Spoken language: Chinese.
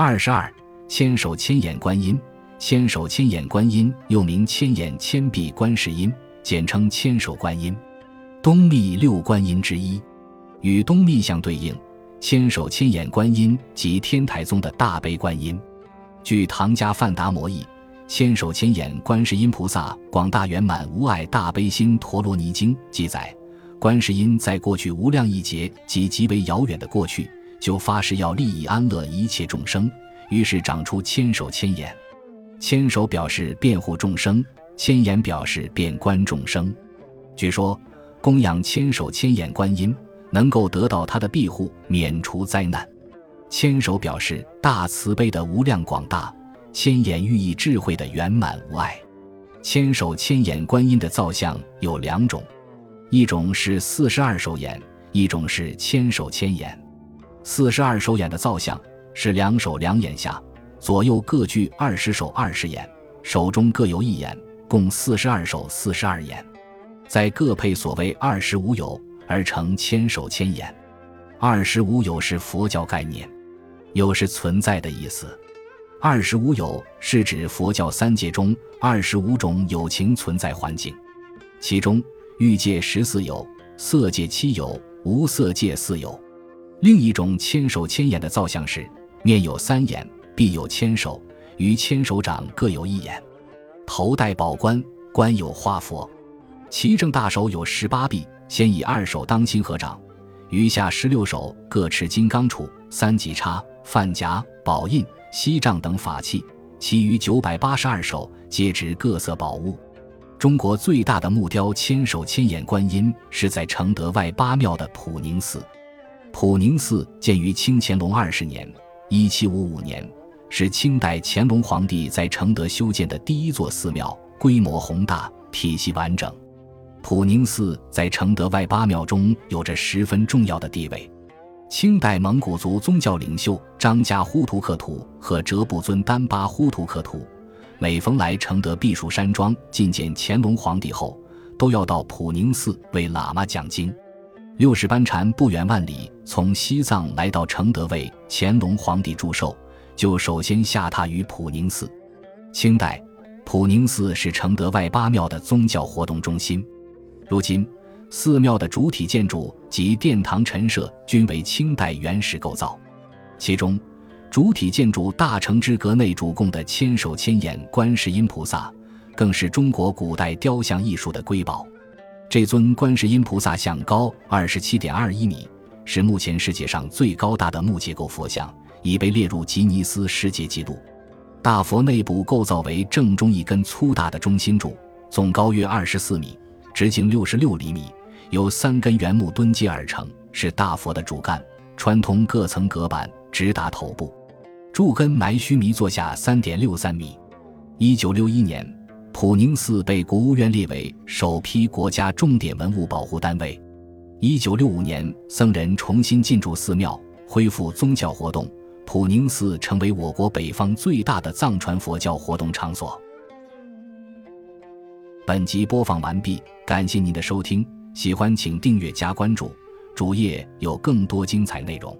二十二，千手千眼观音。千手千眼观音又名千眼千臂观世音，简称千手观音，东密六观音之一。与东密相对应，千手千眼观音即天台宗的大悲观音。据唐家范达摩译《千手千眼观世音菩萨广大圆满无碍大悲心陀罗尼经》记载，观世音在过去无量亿劫及极为遥远的过去，就发誓要利益安乐一切众生，于是长出千手千眼。千手表示辩护众生，千眼表示遍观众生。据说供养千手千眼观音，能够得到他的庇护，免除灾难。千手表示大慈悲的无量广大，千眼寓意智慧的圆满无碍。千手千眼观音的造像有两种，一种是四十二手眼，一种是千手千眼。四十二手眼的造像是两手两眼下。左右各具二十手二十眼，手中各有一眼，共四十二手四十二眼，在各配所谓二十五有，而成千手千眼。二十五有是佛教概念，有是存在的意思。二十五有是指佛教三界中二十五种有情存在环境，其中欲界十四有，色界七有，无色界四有。另一种千手千眼的造像是面有三眼。必有千手，于千手掌各有一眼，头戴宝冠，冠有花佛。其正大手有十八臂，先以二手当心合掌，余下十六手各持金刚杵、三级叉、范夹、宝印、锡杖等法器，其余九百八十二手皆执各色宝物。中国最大的木雕千手千眼观音是在承德外八庙的普宁寺。普宁寺建于清乾隆二十年（一七五五年）。是清代乾隆皇帝在承德修建的第一座寺庙，规模宏大，体系完整。普宁寺在承德外八庙中有着十分重要的地位。清代蒙古族宗教领袖张家呼图克图和哲布尊丹巴呼图克图，每逢来承德避暑山庄觐见乾隆皇帝后，都要到普宁寺为喇嘛讲经。六世班禅不远万里从西藏来到承德为乾隆皇帝祝寿。就首先下榻于普宁寺。清代，普宁寺是承德外八庙的宗教活动中心。如今，寺庙的主体建筑及殿堂陈设均为清代原始构造。其中，主体建筑大成之阁内主供的千手千眼观世音菩萨，更是中国古代雕像艺术的瑰宝。这尊观世音菩萨像高二十七点二一米，是目前世界上最高大的木结构佛像。已被列入吉尼斯世界纪录。大佛内部构造为正中一根粗大的中心柱，总高约二十四米，直径六十六厘米，由三根圆木墩接而成，是大佛的主干，穿通各层隔板，直达头部。柱根埋须弥座下三点六三米。一九六一年，普宁寺被国务院列为首批国家重点文物保护单位。一九六五年，僧人重新进驻寺庙，恢复宗教活动。普宁寺成为我国北方最大的藏传佛教活动场所。本集播放完毕，感谢您的收听，喜欢请订阅加关注，主页有更多精彩内容。